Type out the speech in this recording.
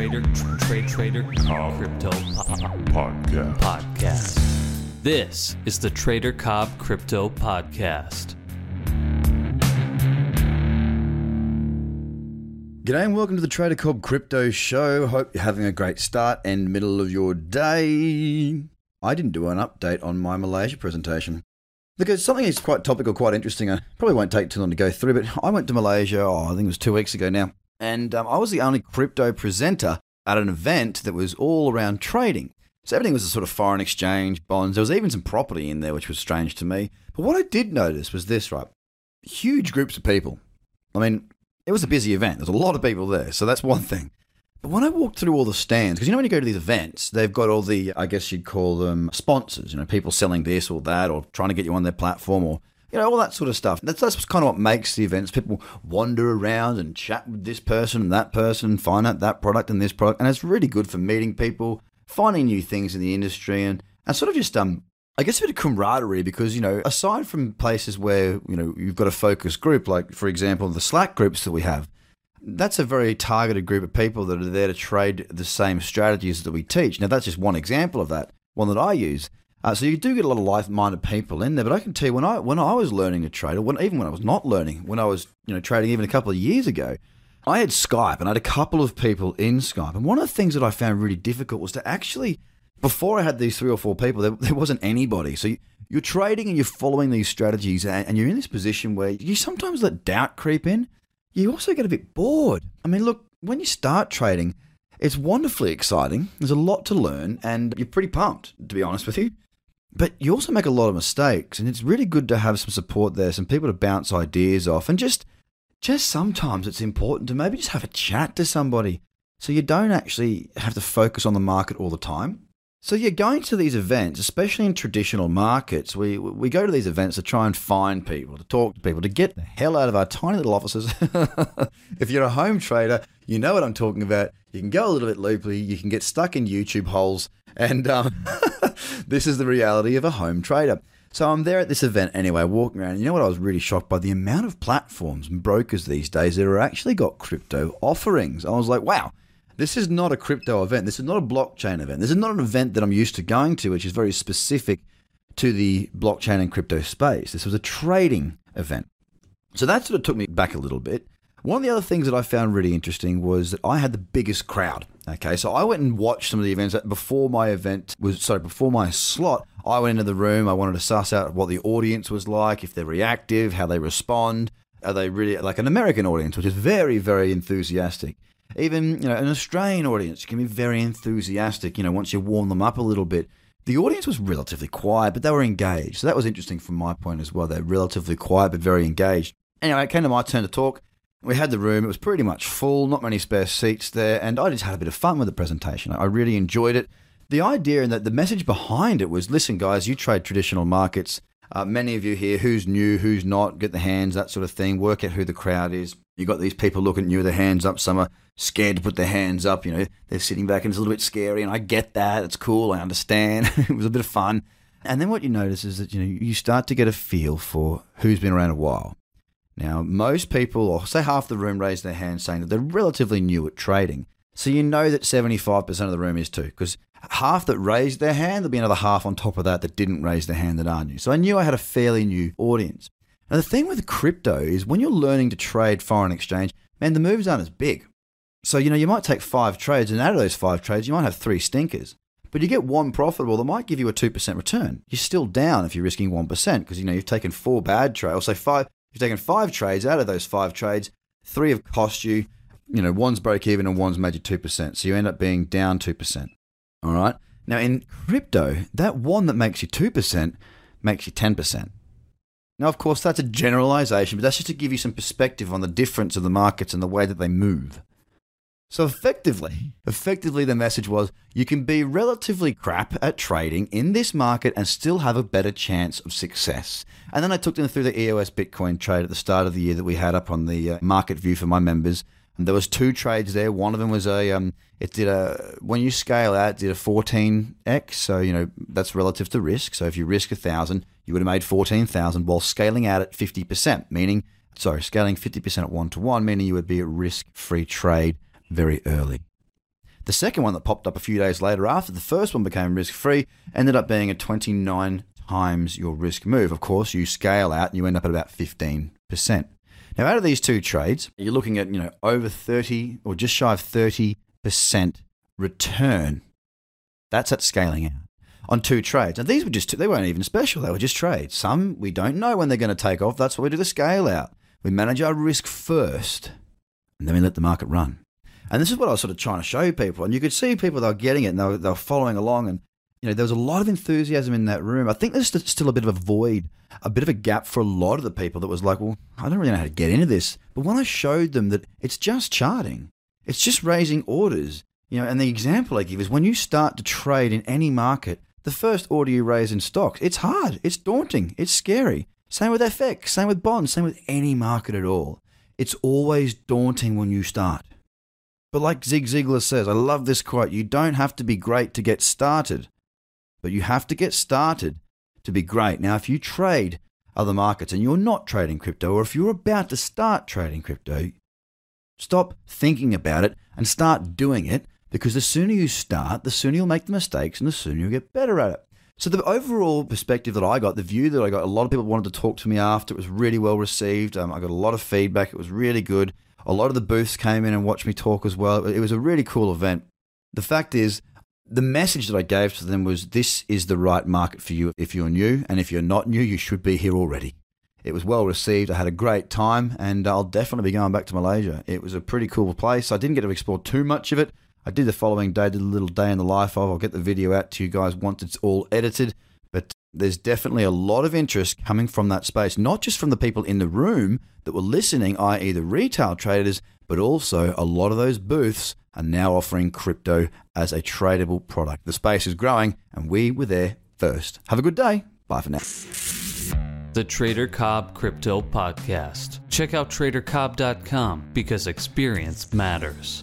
Trader Trade Trader Cobb Crypto uh, uh, Podcast. Podcast. This is the Trader Cobb Crypto Podcast. G'day and welcome to the Trader Cobb Crypto Show. Hope you're having a great start and middle of your day. I didn't do an update on my Malaysia presentation because something is quite topical, quite interesting. I probably won't take too long to go through, but I went to Malaysia, oh, I think it was two weeks ago now, and um, I was the only crypto presenter at an event that was all around trading. So everything was a sort of foreign exchange, bonds. There was even some property in there, which was strange to me. But what I did notice was this, right? Huge groups of people. I mean, it was a busy event. There's a lot of people there, so that's one thing. But when I walked through all the stands, because you know when you go to these events, they've got all the, I guess you'd call them sponsors, you know, people selling this or that or trying to get you on their platform or, you know, all that sort of stuff. That's, that's kind of what makes the events. People wander around and chat with this person and that person, find out that product and this product. And it's really good for meeting people, finding new things in the industry and, and sort of just um, I guess a bit of camaraderie because, you know, aside from places where, you know, you've got a focus group, like, for example, the Slack groups that we have, that's a very targeted group of people that are there to trade the same strategies that we teach. Now, that's just one example of that, one that I use. Uh, so you do get a lot of like-minded people in there, but I can tell you when I when I was learning to trade, or when, even when I was not learning, when I was you know trading even a couple of years ago, I had Skype and I had a couple of people in Skype, and one of the things that I found really difficult was to actually before I had these three or four people, there, there wasn't anybody. So you, you're trading and you're following these strategies, and, and you're in this position where you sometimes let doubt creep in. You also get a bit bored. I mean, look, when you start trading, it's wonderfully exciting. There's a lot to learn, and you're pretty pumped, to be honest with you. But you also make a lot of mistakes, and it's really good to have some support there, some people to bounce ideas off, and just just sometimes it's important to maybe just have a chat to somebody so you don't actually have to focus on the market all the time. So you're going to these events, especially in traditional markets. We we go to these events to try and find people, to talk to people, to get the hell out of our tiny little offices. if you're a home trader, you know what I'm talking about. You can go a little bit loopy, you can get stuck in YouTube holes, and um, this is the reality of a home trader. So I'm there at this event anyway, walking around. You know what? I was really shocked by the amount of platforms and brokers these days that are actually got crypto offerings. I was like, wow this is not a crypto event. This is not a blockchain event. This is not an event that I'm used to going to, which is very specific to the blockchain and crypto space. This was a trading event. So that sort of took me back a little bit. One of the other things that I found really interesting was that I had the biggest crowd. Okay, so I went and watched some of the events before my event was sorry before my slot. I went into the room. I wanted to suss out what the audience was like, if they're reactive, how they respond. Are they really like an American audience, which is very, very enthusiastic? Even you know, an Australian audience can be very enthusiastic. You know, once you warm them up a little bit. The audience was relatively quiet, but they were engaged. So that was interesting from my point as well. They're relatively quiet, but very engaged. Anyway, it came to my turn to talk. We had the room. It was pretty much full, not many spare seats there, and I just had a bit of fun with the presentation. I really enjoyed it. The idea and that the message behind it was listen, guys, you trade traditional markets. Uh, many of you here, who's new, who's not, get the hands, that sort of thing, work out who the crowd is. You've got these people looking at you with their hands up. Some are scared to put their hands up. You know, they're sitting back and it's a little bit scary. And I get that. It's cool. I understand. it was a bit of fun. And then what you notice is that, you know, you start to get a feel for who's been around a while. Now, most people, or say half the room, raise their hand saying that they're relatively new at trading. So you know that 75% of the room is too, because half that raised their hand, there'll be another half on top of that that didn't raise their hand that are new. So I knew I had a fairly new audience. Now, the thing with crypto is when you're learning to trade foreign exchange, man, the moves aren't as big. So, you know, you might take five trades, and out of those five trades, you might have three stinkers. But you get one profitable that might give you a 2% return. You're still down if you're risking 1% because, you know, you've taken four bad trades. Or say five, you've taken five trades. Out of those five trades, three have cost you, you know, one's break even and one's made you 2%. So you end up being down 2%. All right. Now, in crypto, that one that makes you 2% makes you 10%. Now, of course, that's a generalization, but that's just to give you some perspective on the difference of the markets and the way that they move. So effectively, effectively the message was you can be relatively crap at trading in this market and still have a better chance of success. And then I took them through the EOS Bitcoin trade at the start of the year that we had up on the uh, market view for my members. And there was two trades there. One of them was a um, it did a when you scale out, did a 14x. So you know that's relative to risk. So if you risk a thousand, you would have made 14,000 while scaling out at 50%, meaning sorry, scaling 50% at one to one, meaning you would be a risk-free trade very early. The second one that popped up a few days later after the first one became risk free ended up being a 29 times your risk move. Of course, you scale out and you end up at about 15%. Now, out of these two trades, you're looking at, you know, over 30 or just shy of 30% return. That's at scaling out on two trades. And these were just, two, they weren't even special. They were just trades. Some we don't know when they're going to take off. That's why we do the scale out. We manage our risk first and then we let the market run. And this is what I was sort of trying to show people. And you could see people, they were getting it and they were, they were following along. And, you know, there was a lot of enthusiasm in that room. I think there's still a bit of a void, a bit of a gap for a lot of the people that was like, well, I don't really know how to get into this. But when I showed them that it's just charting, it's just raising orders, you know, and the example I give is when you start to trade in any market, the first order you raise in stocks, it's hard, it's daunting, it's scary. Same with FX, same with bonds, same with any market at all. It's always daunting when you start. But like Zig Ziglar says, I love this quote you don't have to be great to get started, but you have to get started to be great. Now, if you trade other markets and you're not trading crypto, or if you're about to start trading crypto, stop thinking about it and start doing it because the sooner you start, the sooner you'll make the mistakes and the sooner you'll get better at it. So the overall perspective that I got, the view that I got, a lot of people wanted to talk to me after. It was really well received. Um, I got a lot of feedback. It was really good. A lot of the booths came in and watched me talk as well. It was a really cool event. The fact is, the message that I gave to them was this is the right market for you if you're new, and if you're not new, you should be here already. It was well received. I had a great time, and I'll definitely be going back to Malaysia. It was a pretty cool place. I didn't get to explore too much of it. I did the following day, did a little day in the life of. I'll get the video out to you guys once it's all edited. There's definitely a lot of interest coming from that space, not just from the people in the room that were listening, i.e., the retail traders, but also a lot of those booths are now offering crypto as a tradable product. The space is growing, and we were there first. Have a good day. Bye for now. The Trader Cobb Crypto Podcast. Check out tradercobb.com because experience matters.